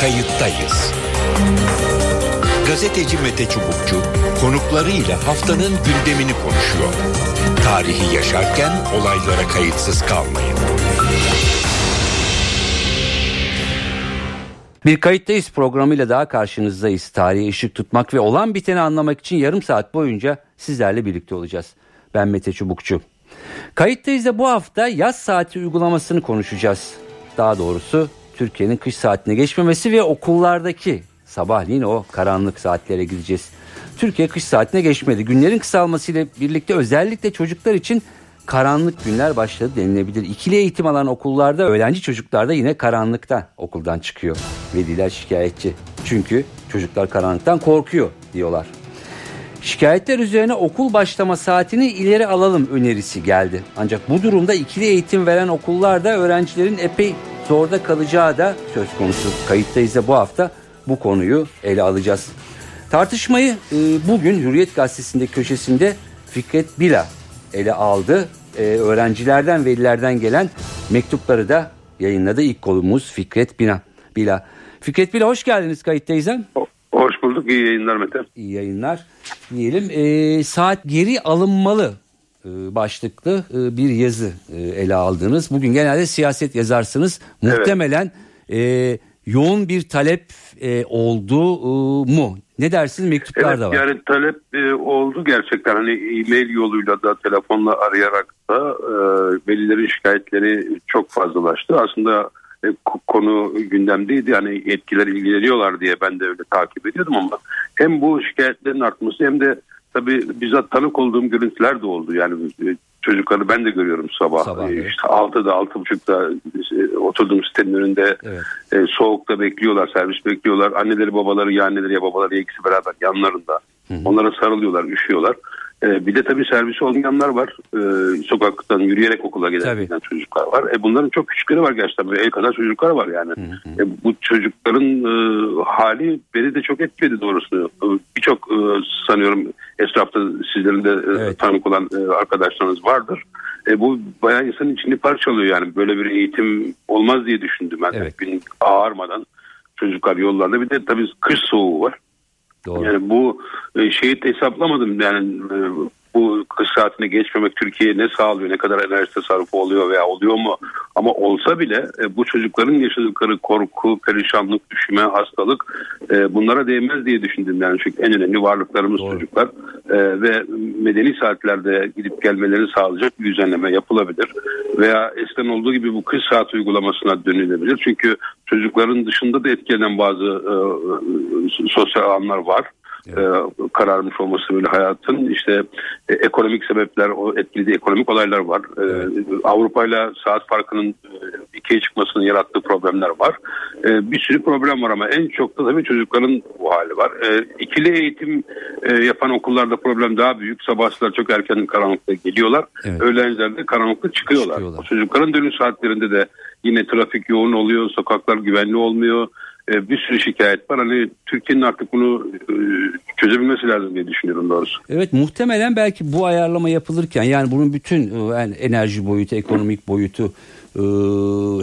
Kayıttayız. Gazeteci Mete Çubukçu konuklarıyla haftanın gündemini konuşuyor. Tarihi yaşarken olaylara kayıtsız kalmayın. Bir kayıttayız programıyla daha karşınızdayız. Tarihe ışık tutmak ve olan biteni anlamak için yarım saat boyunca sizlerle birlikte olacağız. Ben Mete Çubukçu. Kayıttayız da bu hafta yaz saati uygulamasını konuşacağız. Daha doğrusu Türkiye'nin kış saatine geçmemesi ve okullardaki sabahleyin o karanlık saatlere gideceğiz. Türkiye kış saatine geçmedi. Günlerin kısalmasıyla birlikte özellikle çocuklar için karanlık günler başladı denilebilir. İkili eğitim alan okullarda öğrenci çocuklar da yine karanlıkta okuldan çıkıyor. Veliler şikayetçi. Çünkü çocuklar karanlıktan korkuyor diyorlar. Şikayetler üzerine okul başlama saatini ileri alalım önerisi geldi. Ancak bu durumda ikili eğitim veren okullarda öğrencilerin epey zorda kalacağı da söz konusu. Kayıttayız da bu hafta bu konuyu ele alacağız. Tartışmayı e, bugün Hürriyet Gazetesi'nde köşesinde Fikret Bila ele aldı. E, öğrencilerden velilerden gelen mektupları da yayınladı. İlk kolumuz Fikret Bina. Bila. Fikret Bila hoş geldiniz kayıttayız. Hoş bulduk. İyi yayınlar Mete. İyi yayınlar diyelim. E, saat geri alınmalı başlıklı e, bir yazı e, ele aldınız. Bugün genelde siyaset yazarsınız. Muhtemelen evet. yoğun bir talep oldu mu? Ne dersiniz mektuplar evet, da var. Yani talep oldu gerçekten hani e-mail yoluyla da telefonla arayarak da e, velilerin şikayetleri çok fazlalaştı. Aslında konu gündemdeydi. Yani etkiler ilgileniyorlar diye ben de öyle takip ediyordum ama hem bu şikayetlerin artması hem de tabii bizzat tanık olduğum görüntüler de oldu. Yani e, çocukları ben de görüyorum sabah. sabah evet. işte 6'da 6.30'da e, oturduğum sitenin önünde evet. e, soğukta bekliyorlar, servis bekliyorlar. Anneleri babaları ya anneleri ya babaları ikisi beraber yanlarında. Hı hı. Onlara sarılıyorlar, üşüyorlar. E, bir de tabii servisi olmayanlar var. E, sokaktan yürüyerek okula gelen çocuklar var. E, bunların çok küçükleri var gerçekten. Böyle el kadar çocuklar var yani. Hı hı. E, bu çocukların e, hali beni de çok etkiledi doğrusu. E, Birçok e, sanıyorum etrafta sizlerin de e, evet. tanık olan e, arkadaşlarınız vardır. E, bu bayağı insanın içini parçalıyor yani. Böyle bir eğitim olmaz diye düşündüm ben. Evet. Ağarmadan çocuklar yollarda. Bir de tabii kış soğuğu var. Doğru. Yani bu e, şeyi hesaplamadım yani e, bu kış saatine geçmemek Türkiye'ye ne sağlıyor, ne kadar enerji tasarrufu oluyor veya oluyor mu? Ama olsa bile e, bu çocukların yaşadıkları korku, perişanlık, düşme, hastalık e, bunlara değmez diye düşündüm. Yani çünkü en önemli varlıklarımız Doğru. çocuklar e, ve medeni saatlerde gidip gelmeleri sağlayacak bir düzenleme yapılabilir. Veya eskiden olduğu gibi bu kış saat uygulamasına dönülebilir. Çünkü çocukların dışında da etkilenen bazı e, sosyal alanlar var evet. e, kararmış olması böyle hayatın işte e, ekonomik sebepler o etkilediği ekonomik olaylar var. E, evet. Avrupa ile saat farkının e, ikiye çıkmasının yarattığı problemler var. E, bir sürü problem var ama en çok da tabii çocukların bu hali var. E, ikili eğitim e, yapan okullarda problem daha büyük. Sabahlar çok erken karanlıkta geliyorlar. Evet. Öğlencilerde karanlıkta çıkıyorlar. çıkıyorlar. O çocukların dönüş saatlerinde de yine trafik yoğun oluyor, sokaklar güvenli olmuyor. E, bir sürü şikayet var. Hani Türkiye'nin artık bunu e, çözebilmesi lazım diye düşünüyorum doğrusu. Evet muhtemelen belki bu ayarlama yapılırken yani bunun bütün e, yani enerji boyutu, ekonomik boyutu e,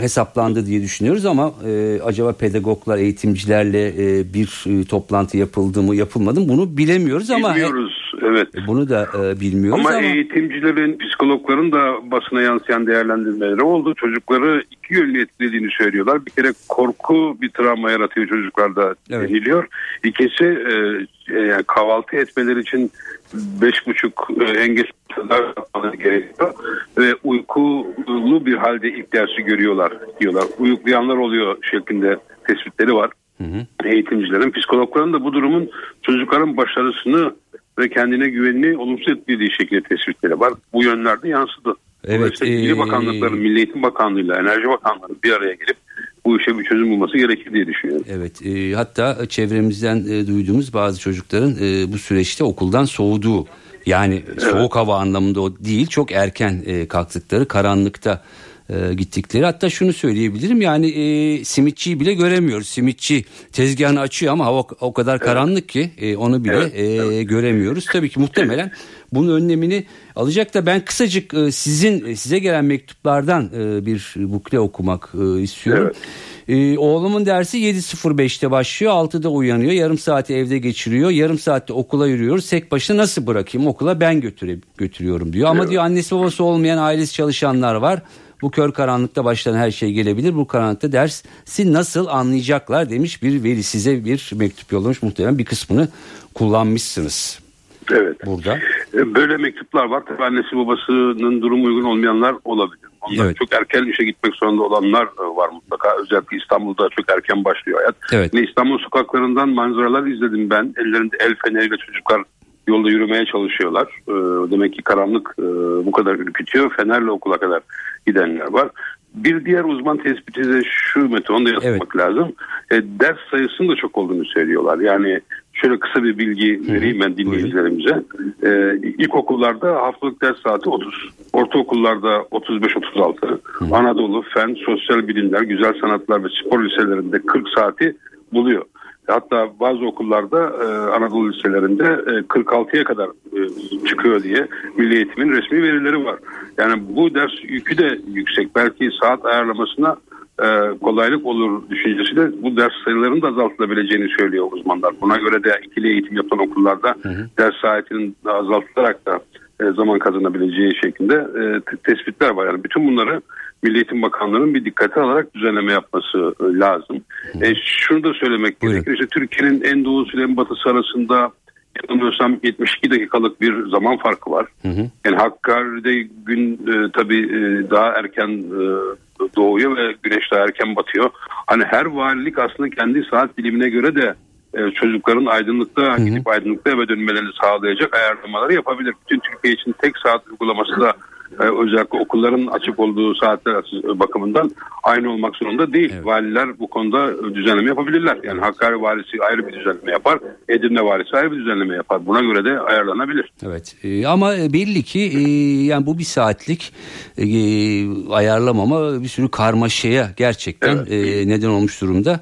hesaplandı diye düşünüyoruz ama e, acaba pedagoglar, eğitimcilerle e, bir e, toplantı yapıldı mı, yapılmadı mı bunu bilemiyoruz ama bilmiyoruz. Evet. E, bunu da e, bilmiyoruz ama, ama eğitimcilerin, psikologların da basına yansıyan değerlendirmeleri oldu. Çocukları iki yönlü etkilediğini söylüyorlar. Bir kere korku bir travma yaratıyor çocuklarda evet. deniliyor. İkisi e, e, kahvaltı etmeleri için beş buçuk e, engel gerekiyor ve uykulu bir halde ilk dersi görüyorlar diyorlar. Uyuklayanlar oluyor şeklinde tespitleri var. Hı hı. Eğitimcilerin, psikologların da bu durumun çocukların başarısını ve kendine güvenini olumsuz etkilediği şekilde tespitleri var. Bu yönlerde yansıdı. Evet. İlgili ee... bakanlıkların, Milli Eğitim Bakanlığı'yla Enerji Bakanlığı bir araya gelip bu işe bir çözüm bulması gerekir diye düşünüyorum. Evet e, hatta çevremizden e, duyduğumuz bazı çocukların e, bu süreçte okuldan soğuduğu yani evet. soğuk hava anlamında o değil çok erken e, kalktıkları karanlıkta e, gittikleri. Hatta şunu söyleyebilirim yani e, simitçiyi bile göremiyoruz. Simitçi tezgahını açıyor ama hava o kadar karanlık ki e, onu bile evet, e, evet. göremiyoruz. Tabii ki muhtemelen bunun önlemini alacak da ben kısacık e, sizin size gelen mektuplardan e, bir bukle okumak e, istiyorum. Evet. Oğlumun dersi 7.05'te başlıyor 6'da uyanıyor yarım saati evde geçiriyor yarım saatte okula yürüyoruz tek başına nasıl bırakayım okula ben götüre, götürüyorum diyor. Ama diyor annesi babası olmayan ailesi çalışanlar var. Bu kör karanlıkta başlayan her şey gelebilir. Bu karanlıkta dersi nasıl anlayacaklar demiş bir veli size bir mektup yollamış muhtemelen bir kısmını kullanmışsınız. Evet. Burada. E, böyle mektuplar var. Tabii annesi babasının durumu uygun olmayanlar olabilir. Onlar Evet. çok erken işe gitmek zorunda olanlar e, var mutlaka. Özellikle İstanbul'da çok erken başlıyor hayat. Evet. Ve İstanbul sokaklarından manzaralar izledim ben. Ellerinde el feneriyle çocuklar yolda yürümeye çalışıyorlar. E, demek ki karanlık bu kadar ürkütüyor. Fenerle okula kadar gidenler var. Bir diğer uzman tespiti de şu Mete onu da yazmak lazım. E, ders sayısının da çok olduğunu söylüyorlar. Yani şöyle kısa bir bilgi vereyim ben dinleyicilerimize. E, ilkokullarda haftalık ders saati 30. Ortaokullarda 35-36. Anadolu, fen, sosyal bilimler, güzel sanatlar ve spor liselerinde 40 saati buluyor. Hatta bazı okullarda e, Anadolu liselerinde e, 46'ya kadar e, çıkıyor diye Milli Eğitim'in resmi verileri var. Yani bu ders yükü de yüksek. Belki saat ayarlamasına e, kolaylık olur düşüncesiyle bu ders sayılarının da azaltılabileceğini söylüyor uzmanlar. Buna göre de ikili eğitim yapan okullarda ders saatinin de azaltılarak da e, zaman kazanabileceği şeklinde e, tespitler var. Yani bütün bunları Milli Eğitim Bakanlığı'nın bir dikkate alarak düzenleme yapması e, lazım. E, şunu da söylemek Buyurun. gerekir. İşte Türkiye'nin en doğusu ile en batısı arasında yanılmıyorsam 72 dakikalık bir zaman farkı var. Yani Hakkari'de gün e, tabii e, daha erken e, doğuyor ve güneş daha erken batıyor. Hani her valilik aslında kendi saat dilimine göre de e, çocukların aydınlıkta gidip aydınlıkta eve dönmelerini sağlayacak ayarlamaları yapabilir. Bütün Türkiye için tek saat uygulaması da özellikle okulların açık olduğu saatler bakımından aynı olmak zorunda değil. Valiler bu konuda düzenleme yapabilirler. Yani Hakkari valisi ayrı bir düzenleme yapar. Edirne valisi ayrı bir düzenleme yapar. Buna göre de ayarlanabilir. Evet e, ama belli ki e, yani bu bir saatlik e, ayarlamama bir sürü karmaşaya gerçekten e, neden olmuş durumda.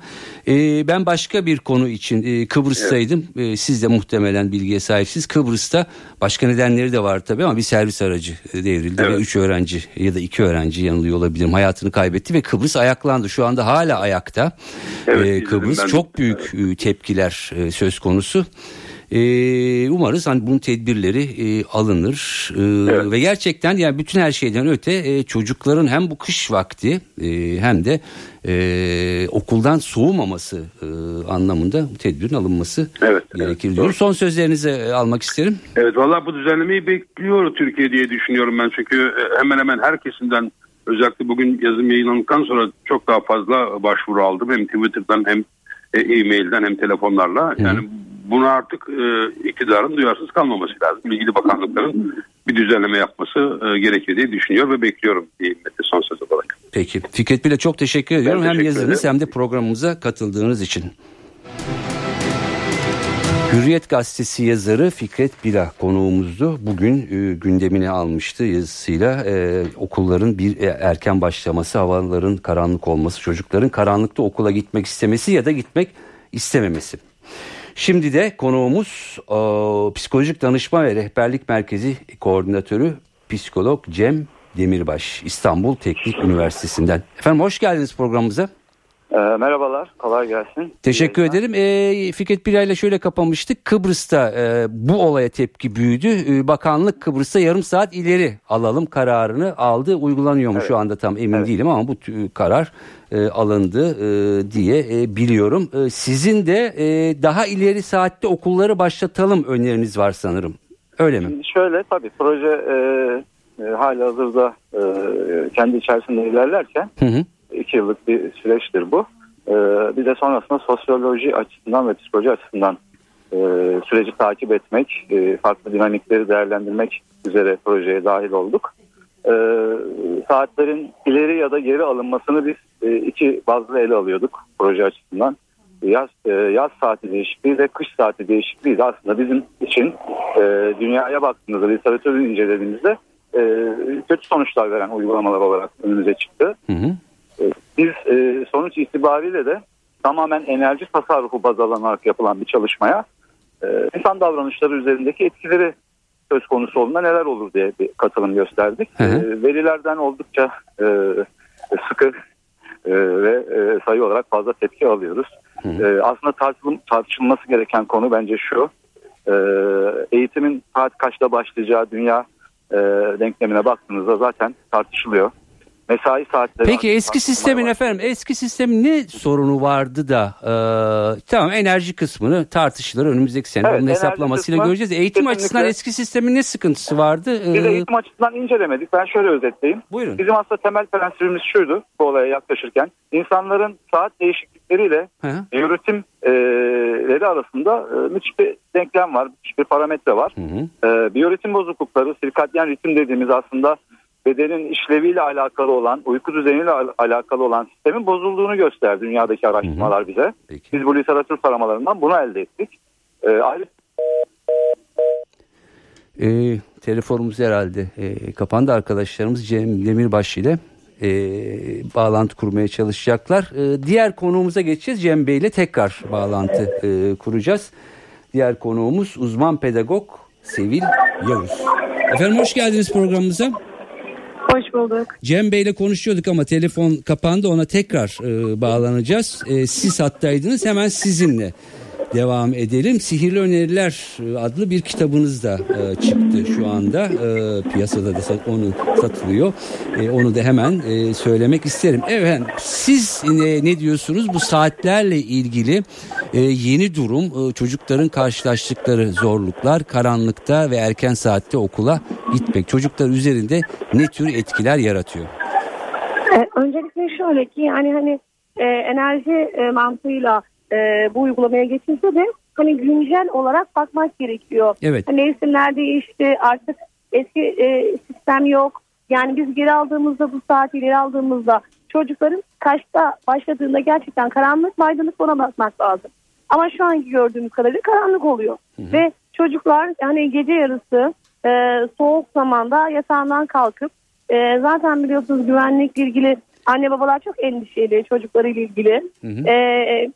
E, ben başka bir konu için e, Kıbrıs'taydım. E, siz de muhtemelen bilgiye sahipsiniz. Kıbrıs'ta başka nedenleri de var tabii ama bir servis aracı e, devrildi ve Evet. 3 öğrenci ya da 2 öğrenci yanılıyor olabilirim hayatını kaybetti ve Kıbrıs ayaklandı. Şu anda hala ayakta. Evet, E, izledim Kıbrıs çok büyük e, tepkiler e, söz konusu. E, umarız hani bunun tedbirleri e, alınır E, Evet. ve gerçekten yani bütün her şeyden öte e, çocukların hem bu kış vakti e, hem de e, okuldan soğumaması e, anlamında tedbirin alınması Evet, gerekir evet, doğru. Son sözlerinizi e, almak isterim. Evet valla bu düzenlemeyi bekliyor Türkiye diye düşünüyorum ben. Çünkü e, hemen hemen her kesimden özellikle bugün yazım yayınlandıktan sonra çok daha fazla başvuru aldım. Hem Twitter'dan hem e, e-mailden hem telefonlarla. Yani buna artık e, iktidarın duyarsız kalmaması lazım. İlgili bakanlıkların bir düzenleme yapması e, gerekiyor diye düşünüyor ve bekliyorum diyeyim Mete son söz olarak. Peki Fikret Bile çok teşekkür ediyorum. hem teşekkür yazınız ederim. hem de programımıza katıldığınız için. Hürriyet gazetesi yazarı Fikret Bila konuğumuzdu. Bugün e, gündemine almıştı yazısıyla e, okulların bir e, erken başlaması, havaların karanlık olması, çocukların karanlıkta okula gitmek istemesi ya da gitmek istememesi. Şimdi de konuğumuz e, Psikolojik Danışma ve Rehberlik Merkezi Koordinatörü Psikolog Cem Demirbaş İstanbul Teknik Üniversitesi'nden. Efendim hoş geldiniz programımıza. Ee, merhabalar, kolay gelsin. Teşekkür İyi ederim. Ee, Fikret Biray'la şöyle kapamıştık. Kıbrıs'ta e, bu olaya tepki büyüdü. Ee, bakanlık Kıbrıs'ta yarım saat ileri alalım kararını aldı. Uygulanıyor mu şu anda tam emin değilim ama bu karar e, alındı e, diye e, biliyorum. E, sizin de e, daha ileri saatte okulları başlatalım öneriniz var sanırım. Öyle mi? Şimdi şöyle tabii proje e, e, hala hazırda e, kendi içerisinde ilerlerken Hı hı. İki yıllık bir süreçtir bu. E, bir de sonrasında sosyoloji açısından ve psikoloji açısından e, süreci takip etmek, e, farklı dinamikleri değerlendirmek üzere projeye dahil olduk. E, saatlerin ileri ya da geri alınmasını biz e, iki bazlı ele alıyorduk proje açısından. Yaz, e, yaz saati değişikliği ve kış saati değişikliği de aslında bizim için e, dünyaya baktığımızda, literatürü incelediğimizde e, kötü sonuçlar veren uygulamalar olarak önümüze çıktı. Hı hı. E, Biz e, sonuç itibariyle de tamamen enerji tasarrufu baz alınarak yapılan bir çalışmaya e, insan davranışları üzerindeki etkileri söz konusu olduğunda neler olur diye bir katılım gösterdik. Hı hı. E, verilerden oldukça e, sıkı e, ve e, sayı olarak fazla tepki alıyoruz. E, aslında tartışılm, tartışılması gereken konu bence şu. E, eğitimin saat kaçta başlayacağı dünya e, denklemine baktığınızda zaten tartışılıyor. Mesai saatleri... Peki eski sistemin efendim eski sistemin ne sorunu vardı da e, tamam enerji kısmını tartışılır önümüzdeki sene Evet, onun hesaplamasıyla kısmı göreceğiz. Eğitim kesinlikle- açısından eski sistemin ne sıkıntısı vardı? E, Biz eğitim açısından incelemedik. Ben şöyle özetleyeyim. Buyurun. Bizim aslında temel prensibimiz şuydu bu olaya yaklaşırken. insanların saat değişiklikleriyle Hı hı. biyoritimleri arasında e, müthiş bir denklem var, müthiş bir parametre var. Hı hı. E, biyoritim bozuklukları, sirkadyen ritim dediğimiz aslında bedenin işleviyle alakalı olan, uyku düzeniyle al- alakalı olan sistemin bozulduğunu gösterdi dünyadaki araştırmalar bize. Peki. Biz bu literatür taramalarından bunu elde ettik. E, ayrıca E, telefonumuz herhalde e, kapandı arkadaşlarımız Cem Demirbaş ile e, bağlantı kurmaya çalışacaklar. E, diğer konuğumuza geçeceğiz. Cem Bey ile tekrar bağlantı e, kuracağız. Diğer konuğumuz uzman pedagog Sevil Yavuz. Efendim hoş geldiniz programımıza. Hoş bulduk. Cem Bey ile konuşuyorduk ama telefon kapandı ona tekrar e, bağlanacağız. E, siz hattaydınız hemen sizinle devam edelim. Sihirli Öneriler e, adlı bir kitabınız da e, çıktı şu anda. E, piyasada da sat- onu satılıyor. E, onu da hemen e, söylemek isterim. Evet siz ne, ne diyorsunuz bu saatlerle ilgili e, yeni durum e, çocukların karşılaştıkları zorluklar karanlıkta ve erken saatte okula gitmek çocuklar üzerinde ne tür etkiler yaratıyor? Ee, öncelikle şöyle ki yani hani e, enerji e, mantığıyla e, bu uygulamaya geçilse de hani güncel olarak bakmak gerekiyor. Evet. Hani mevsimler değişti artık eski e, sistem yok. Yani biz geri aldığımızda bu saati geri aldığımızda çocukların kaçta başladığında gerçekten karanlık aydınlık ona bakmak lazım. Ama şu anki gördüğümüz kadarıyla karanlık oluyor. Ve çocuklar hani gece yarısı e, soğuk zamanda yatağından kalkıp e, zaten biliyorsunuz güvenlikle ilgili anne babalar çok endişeli çocuklarıyla ilgili. E,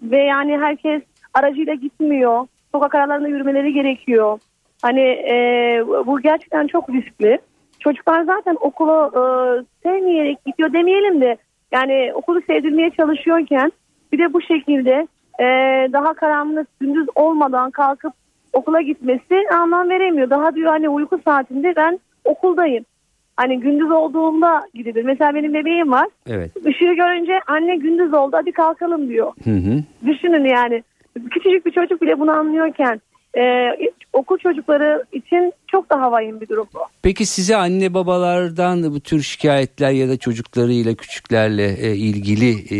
ve yani herkes aracıyla gitmiyor. Sokak aralarında yürümeleri gerekiyor. Hani e, bu gerçekten çok riskli. Çocuklar zaten okula e, sevmeyerek gidiyor demeyelim de yani okulu sevdirmeye çalışıyorken bir de bu şekilde e, daha karanlık gündüz olmadan kalkıp okula gitmesi anlam veremiyor. Daha diyor hani uyku saatinde ben okuldayım. Hani gündüz olduğunda gidilir. Mesela benim bebeğim var. Evet. Işığı görünce anne gündüz oldu hadi kalkalım diyor. Hı hı. Düşünün yani küçücük bir çocuk bile bunu anlıyorken e, okul çocukları için çok daha vahim bir durum bu. Peki size anne babalardan bu tür şikayetler ya da çocuklarıyla küçüklerle e, ilgili e,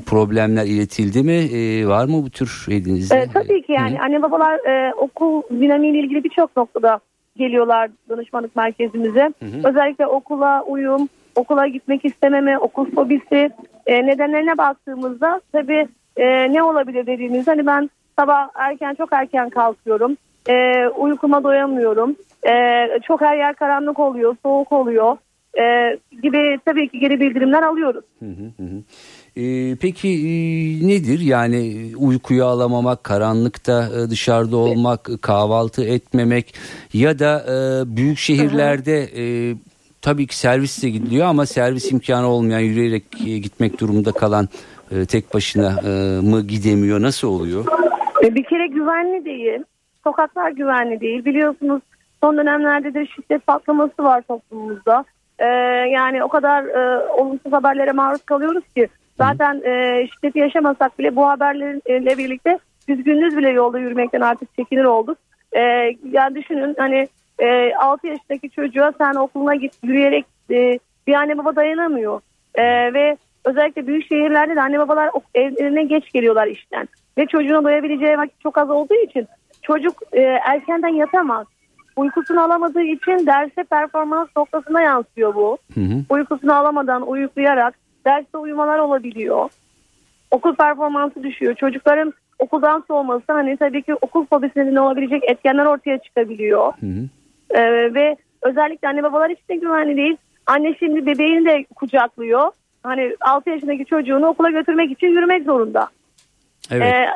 problemler iletildi mi? E, var mı bu tür elinizde? E, tabii ki yani anne babalar e, okul dinamiğiyle ilgili birçok noktada geliyorlar danışmanlık merkezimize. Özellikle okula uyum, okula gitmek istememe, okul fobisi e, nedenlerine baktığımızda tabii e, ne olabilir dediğimizde hani ben sabah erken çok erken kalkıyorum. E, uykuma doyamıyorum. E, çok her yer karanlık oluyor, soğuk oluyor. E, gibi tabii ki geri bildirimler alıyoruz. E, peki e, nedir yani e, uykuyu alamamak, karanlıkta e, dışarıda olmak, kahvaltı etmemek ya da e, büyük şehirlerde e, tabii ki servisle gidiliyor ama servis imkanı olmayan yürüyerek e, gitmek durumunda kalan e, tek başına e, mı gidemiyor nasıl oluyor? Bir kere güvenli değil. Sokaklar güvenli değil. Biliyorsunuz son dönemlerde de şiddet patlaması var toplumumuzda. E, yani o kadar e, olumsuz haberlere maruz kalıyoruz ki zaten e, şiddeti yaşamasak bile bu haberlerle birlikte biz gündüz bile yolda yürümekten artık çekinir olduk. E, yani düşünün hani e, 6 yaşındaki çocuğa sen okuluna git yürüyerek e, bir anne baba dayanamıyor. E, ve özellikle büyük şehirlerde de anne babalar evlerine geç geliyorlar işten. Ve çocuğuna doyabileceği vakit çok az olduğu için çocuk e, erkenden yatamaz. Uykusunu alamadığı için derse performans noktasına yansıyor bu. Hı hı. Uykusunu alamadan uyuklayarak derste uyumalar olabiliyor. Okul performansı düşüyor. Çocukların okuldan soğuması hani tabii ki okul fobisi nedeni olabilecek etkenler ortaya çıkabiliyor. Hı hı. Ee, ve özellikle anne babalar hiç de güvenli değil. Anne şimdi bebeğini de kucaklıyor. Hani 6 yaşındaki çocuğunu okula götürmek için yürümek zorunda. Evet.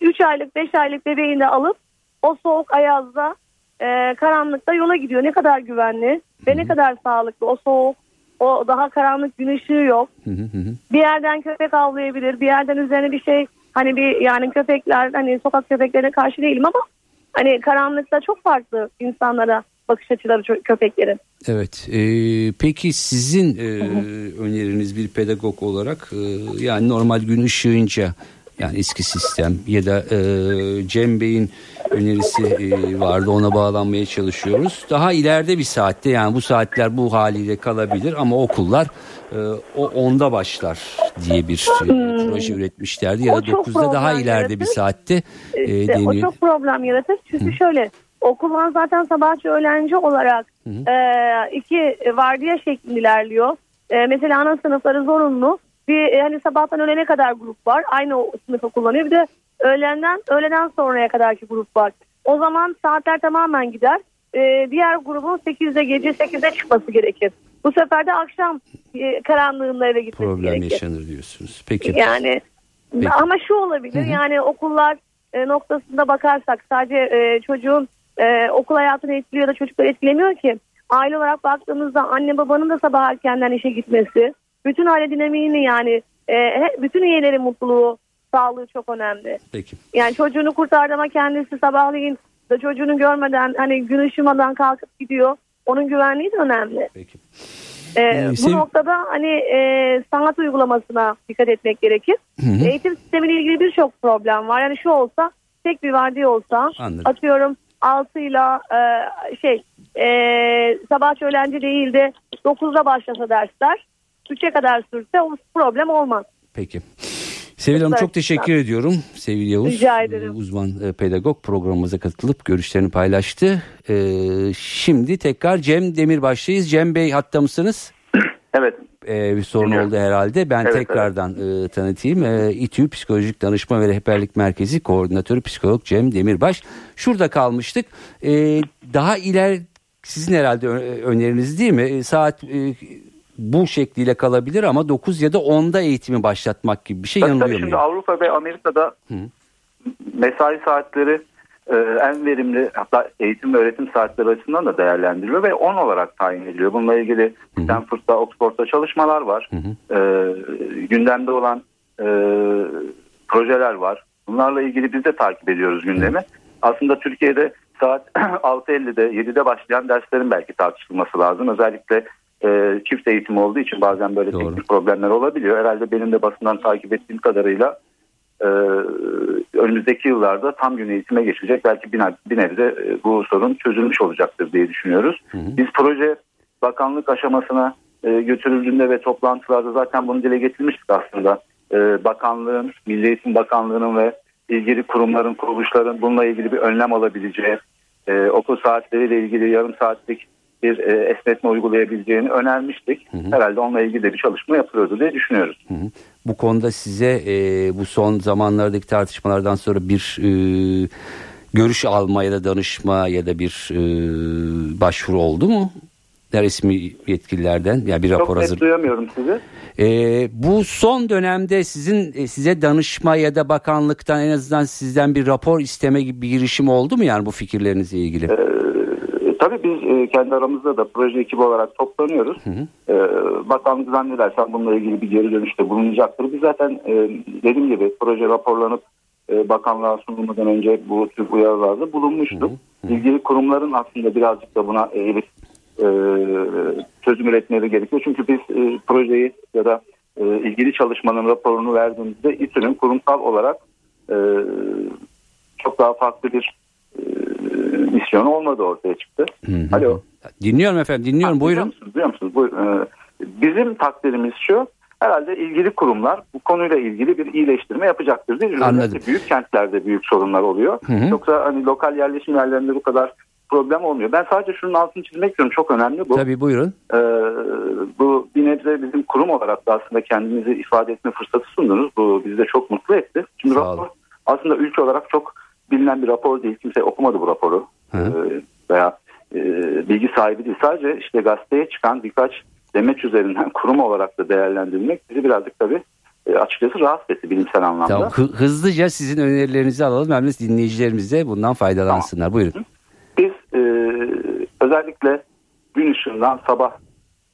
3 aylık 5 aylık bebeğini de alıp o soğuk ayazda e, karanlıkta yola gidiyor. Ne kadar güvenli ve ne kadar sağlıklı o soğuk O daha karanlık gün ışığı yok. Hı hı hı. Bir yerden köpek avlayabilir. Bir yerden üzerine bir şey hani bir yani köpekler hani sokak köpeklerine karşı değilim ama hani karanlıkta çok farklı insanlara bakış açıları köpeklerin. Evet. e, peki sizin e, öneriniz bir pedagog olarak e, yani normal gün ışığınca yani eski sistem ya da e, Cem Bey'in önerisi e, vardı ona bağlanmaya çalışıyoruz. Daha ileride bir saatte yani bu saatler bu haliyle kalabilir ama okullar e, o onda başlar diye bir e, proje üretmişlerdi ya da çok 9'da daha problem ileride bir yaratır. saatte e, İşte o deniyor. çok problem yaratır. Çünkü şöyle okullar zaten sabahçı öğlenci olarak e, iki vardiya şeklinde ilerliyor. E, mesela ana sınıfları zorunlu. Bir hani sabahtan öğlene kadar grup var. Aynı o sınıfı kullanıyor. Bir de öğlenden öğleden sonraya kadarki grup var. O zaman saatler tamamen gider. E, diğer grubun 8'de gece 8'de çıkması gerekir. Bu sefer de akşam e, karanlığında eve gitmesi Problem gerekir. yaşanır diyorsunuz. Peki. Yani Peki. ama şu olabilir yani okullar e, noktasında bakarsak sadece e, çocuğun e, okul hayatını etkiliyor da çocukları etkilemiyor ki. Aile olarak baktığımızda anne babanın da sabah erkenden işe gitmesi, bütün aile dinamiğini yani e, bütün üyelerin mutluluğu, sağlığı çok önemli. Peki. Yani çocuğunu kurtardı ama kendisi sabahleyin da çocuğunu görmeden hani gün ışımadan kalkıp gidiyor. Onun güvenliği de önemli. Peki. Ee, Ee, bu sev- noktada hani e, sanat uygulamasına dikkat etmek gerekir. Hı hı. Eğitim sistemiyle ilgili birçok problem var. Yani şu olsa tek bir vardiya olsa Anladım. atıyorum 6 ile şey e, sabah öğlenci değil de 9'da başlasa dersler 3'e kadar sürse o problem olmaz. Peki. Sevil Hanım çok teşekkür ediyorum. Sevil Yavuz Rica ederim. e, uzman e, pedagog programımıza katılıp görüşlerini paylaştı. E, şimdi tekrar Cem Demirbaş'tayız. Cem Bey hatta mısınız? Evet. E, bir sorun Dinliyorum. oldu herhalde. Ben Evet, tekrardan e, tanıtayım. E, İTÜ Psikolojik Danışma ve Rehberlik Merkezi Koordinatörü Psikolog Cem Demirbaş. Şurada kalmıştık. E, daha iler sizin herhalde öneriniz değil mi? E, saat e, bu şekliyle kalabilir ama 9 ya da 10'da eğitimi başlatmak gibi bir şey Tabii, yanılıyor tabii şimdi? Avrupa ve Amerika'da mesai saatleri e, en verimli hatta eğitim ve öğretim saatleri açısından da değerlendiriliyor ve 10 olarak tayin ediliyor. Bununla ilgili Stanford'da, Oxford'da çalışmalar var. E, gündemde olan e, projeler var. Bunlarla ilgili biz de takip ediyoruz gündemi. Aslında Türkiye'de saat 6.50'de 7'de başlayan derslerin belki tartışılması lazım. Özellikle e, çift eğitim olduğu için bazen böyle Doğru. teknik problemler olabiliyor. Herhalde benim de basından takip ettiğim kadarıyla e, önümüzdeki yıllarda tam gün eğitime geçecek. Belki bir, bir nebze e, bu sorun çözülmüş olacaktır diye düşünüyoruz. Biz proje bakanlık aşamasına e, götürüldüğünde ve toplantılarda zaten bunu dile getirmiştik aslında. E, bakanlığın, Milli Eğitim Bakanlığı'nın ve ilgili kurumların, kuruluşların bununla ilgili bir önlem alabileceği, e, okul saatleriyle ilgili yarım saatlik bir e, esnetme uygulayabileceğini önermiştik. Herhalde onunla ilgili de bir çalışma yapılıyordu diye düşünüyoruz. Hı hı. Bu konuda size e, bu son zamanlardaki tartışmalardan sonra bir e, görüş alma ya da danışma ya da bir e, başvuru oldu mu? Resmi yetkililerden ya bir rapor Çok net hazır. duyamıyorum sizi. E, bu son dönemde sizin e, size danışma ya da bakanlıktan en azından sizden bir rapor isteme gibi bir girişim oldu mu yani bu fikirlerinizle ilgili? E, tabii biz e, kendi aramızda da proje ekibi olarak toplanıyoruz. E, bakanlık zannedersem bununla ilgili bir geri dönüşte bulunacaktır. Biz zaten e, dediğim gibi proje raporlanıp e, bakanlığa sunulmadan önce bu tür uyarılarda bulunmuştuk. İlgili kurumların aslında birazcık da buna eğilip e, çözüm üretmeleri gerekiyor. Çünkü biz e, projeyi ya da e, ilgili çalışmanın raporunu verdiğimizde İTÜ'nün kurumsal olarak e, çok daha farklı bir e, misyonu olmadı ortaya çıktı. hı. Alo. Dinliyorum efendim dinliyorum Ha, buyurun. musunuz? Duyuyor musunuz? Buyurun. Ee, bizim takdirimiz şu. Herhalde ilgili kurumlar bu konuyla ilgili bir iyileştirme yapacaktır diye. Anladım. Büyük kentlerde büyük sorunlar oluyor. Hı hı. Yoksa hani lokal yerleşim yerlerinde bu kadar problem olmuyor. Ben sadece şunun altını çizmek istiyorum. Çok önemli bu. Tabii buyurun. Ee, bu bir nebze bizim kurum olarak da aslında kendimizi ifade etme fırsatı sundunuz. Bu bizi de çok mutlu etti. Şimdi Sağ rapor olun. aslında ülke olarak çok bilinen bir rapor değil. Kimse okumadı bu raporu. Hı. Ee, veya e, bilgi sahibi değil. Sadece işte gazeteye çıkan birkaç demeç üzerinden kurum olarak da değerlendirilmek bizi birazcık tabii e, açıkçası rahatsız etti bilimsel anlamda. Tamam, hı- hızlıca sizin önerilerinizi alalım. Hem de dinleyicilerimiz de bundan faydalansınlar. Buyurun. Biz e, özellikle gün ışığından sabah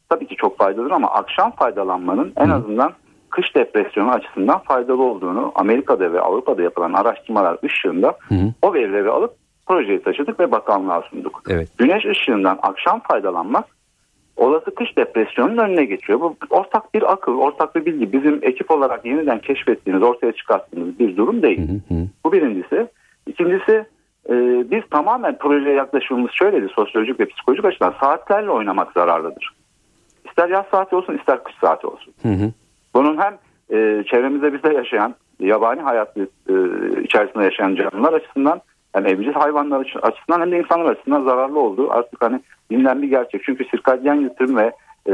tabii ki çok faydalıdır ama akşam faydalanmanın en azından kış depresyonu açısından faydalı olduğunu Amerika'da ve Avrupa'da yapılan araştırmalar ışığında Hı hı. o verileri alıp projeyi taşıdık ve bakanlığa sunduk. Evet. Güneş ışığından akşam faydalanmak olası kış depresyonunun önüne geçiyor. Bu ortak bir akıl, ortak bir bilgi. Bizim ekip olarak yeniden keşfettiğimiz, ortaya çıkarttığımız bir durum değil. Hı hı. Bu birincisi. İkincisi e, biz tamamen projeye yaklaşımımız şöyleydi sosyolojik ve psikolojik açıdan saatlerle oynamak zararlıdır. İster yaz saati olsun ister kış saati olsun. Hı hı. Bunun hem e, çevremizde bizde yaşayan yabani hayat e, içerisinde yaşayan canlılar açısından hem evcil hayvanlar açı- açısından hem de insanlar açısından zararlı olduğu artık hani bilinen bir gerçek. Çünkü sirkadyen ritim ve e,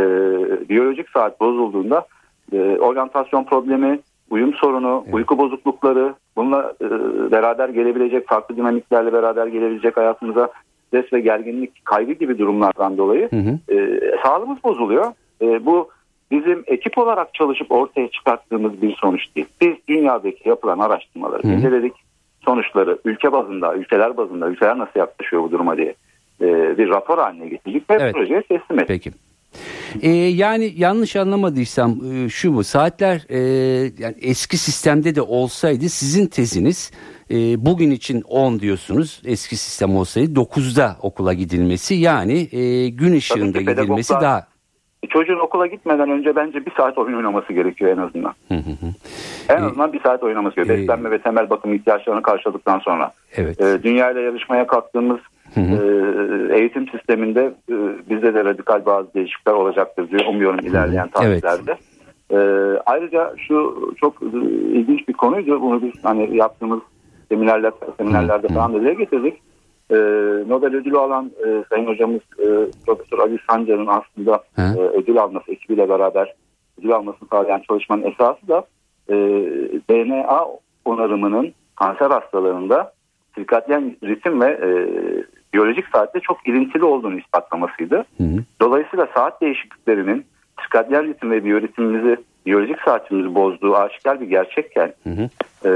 biyolojik saat bozulduğunda e, oryantasyon problemi, uyum sorunu, Evet. uyku bozuklukları bununla e, beraber gelebilecek farklı dinamiklerle beraber gelebilecek hayatımıza stres ve gerginlik, kaygı gibi durumlardan dolayı Hı hı. e, sağlığımız bozuluyor. E, bu bizim ekip olarak çalışıp ortaya çıkarttığımız bir sonuç değil. Biz dünyadaki yapılan araştırmaları inceledik. Sonuçları ülke bazında, ülkeler bazında, ülkeler nasıl yaklaşıyor bu duruma diye e, bir rapor haline getirdik ve Evet. projeye teslim ettik. Peki. Ee, yani yanlış anlamadıysam e, şu mu saatler e, yani eski sistemde de olsaydı sizin teziniz e, bugün için 10 diyorsunuz eski sistem olsaydı 9'da okula gidilmesi yani e, gün ışığında gidilmesi daha Çocuğun okula gitmeden önce bence bir saat oyun oynaması gerekiyor en azından. Hı hı hı. En azından bir saat oynaması gerekiyor. e, Beslenme ve temel bakım ihtiyaçlarını karşıladıktan sonra. evet E, dünya ile yarışmaya kalktığımız Hı hı. e, eğitim sisteminde e, bizde de radikal bazı değişiklikler olacaktır diyor. Umuyorum ilerleyen Evet. tarihlerde. E, ayrıca şu çok e, ilginç bir konuydu. Bunu biz hani yaptığımız seminerler, seminerlerde Hı hı. falan da dile getirdik. E, Nobel ödülü alan e, Sayın Hocamız e, Profesör Ali Sancar'ın aslında e, ödül alması ekibiyle beraber ödül almasını sağlayan çalışmanın esası da e, DNA onarımının kanser hastalarında sirkadyen ritim ve e, biyolojik saatte çok ilintili olduğunu ispatlamasıydı. Hı hı. Dolayısıyla saat değişikliklerinin sirkadyen ritim ve biyoritimimizi, biyolojik saatimizi bozduğu aşikar bir gerçekken Hı hı. e,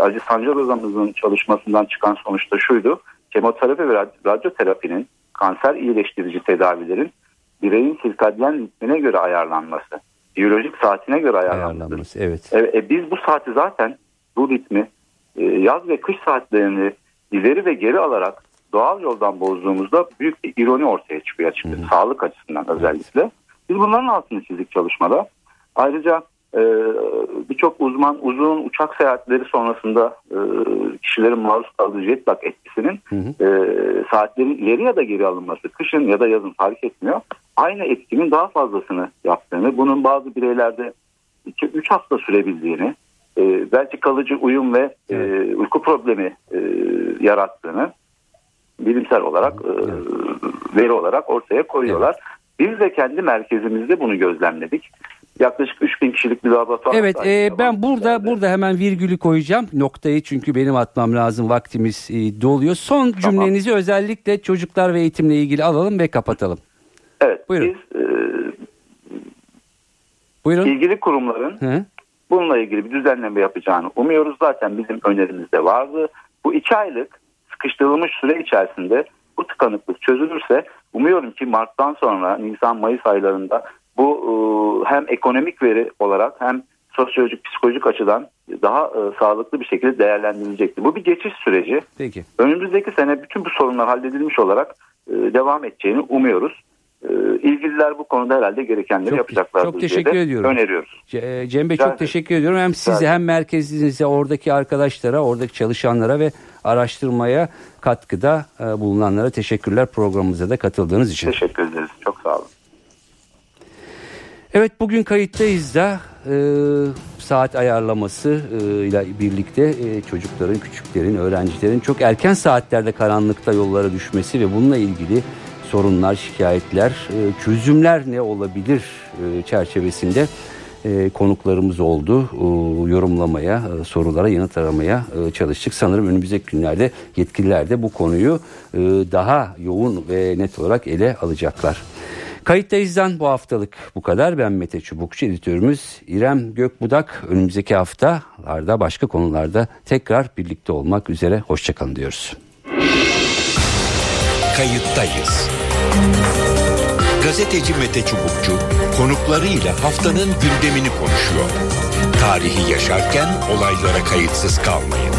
Aziz Sancar hocamızın çalışmasından çıkan sonuçta şuydu. Kemoterapi ve rad- radyoterapinin kanser iyileştirici tedavilerin bireyin sirkadyen ritmine göre ayarlanması, biyolojik saatine göre ayarlanması. ayarlanması evet E, e, biz bu saati zaten bu ritmi e, yaz ve kış saatlerini ileri ve geri alarak doğal yoldan bozduğumuzda büyük bir ironi ortaya çıkıyor açıkçası. Sağlık açısından özellikle. Biz bunların altını çizdik çalışmada. Ayrıca e, birçok uzman uzun uçak seyahatleri sonrasında e, kişilerin maruz kaldığı jet lag etkisinin Hı hı. e, saatlerin ileri ya da geri alınması, kışın ya da yazın fark etmiyor. Aynı etkinin daha fazlasını yaptığını, bunun bazı bireylerde 2-3 hafta sürebildiğini, e, belki kalıcı uyum ve e, uyku problemi e, yarattığını bilimsel olarak e, veri olarak ortaya koyuyorlar. Biz de kendi merkezimizde bunu gözlemledik. Yaklaşık 3000 kişilik bir laboratuvar. Evet e, ben burada kişilerde. burada hemen virgülü koyacağım noktayı çünkü benim atmam lazım vaktimiz e, doluyor. Son cümlenizi özellikle çocuklar ve eğitimle ilgili alalım ve kapatalım. Evet, Buyurun. biz e, Buyurun. ilgili kurumların Hı? bununla ilgili bir düzenleme yapacağını umuyoruz. Zaten bizim önerimizde vardı. Bu iki aylık sıkıştırılmış süre içerisinde bu tıkanıklık çözülürse umuyorum ki Mart'tan sonra Nisan-Mayıs aylarında bu e, hem ekonomik veri olarak hem sosyolojik psikolojik açıdan daha e, sağlıklı bir şekilde değerlendirilecektir. Bu bir geçiş süreci. Peki. Önümüzdeki sene bütün bu sorunlar halledilmiş olarak e, devam edeceğini umuyoruz. E, ilgililer bu konuda herhalde gerekenleri Çok- yapacaklardır çok teşekkür ediyorum. öneriyoruz. E, Cem Bey çok teşekkür ediyorum. Hem size hem merkezinize oradaki arkadaşlara, oradaki çalışanlara ve araştırmaya katkıda e, bulunanlara teşekkürler programımıza da katıldığınız için. Teşekkür ederiz. Çok sağ olun. Evet bugün kayıttayız da e, saat ayarlaması e, ile birlikte e, çocukların, küçüklerin, öğrencilerin çok erken saatlerde karanlıkta yollara düşmesi ve bununla ilgili sorunlar, şikayetler, e, çözümler ne olabilir e, çerçevesinde e, konuklarımız oldu. E, yorumlamaya, e, sorulara yanıt aramaya e, çalıştık. Sanırım önümüzdeki günlerde yetkililer de bu konuyu e, daha yoğun ve net olarak ele alacaklar. Kayıttayız'dan bu haftalık bu kadar. Ben Mete Çubukçu, editörümüz İrem Gökbudak. Önümüzdeki haftalarda başka konularda tekrar birlikte olmak üzere. Hoşçakalın diyoruz. Kayıttayız. Gazeteci Mete Çubukçu konuklarıyla haftanın gündemini konuşuyor. Tarihi yaşarken olaylara kayıtsız kalmayın.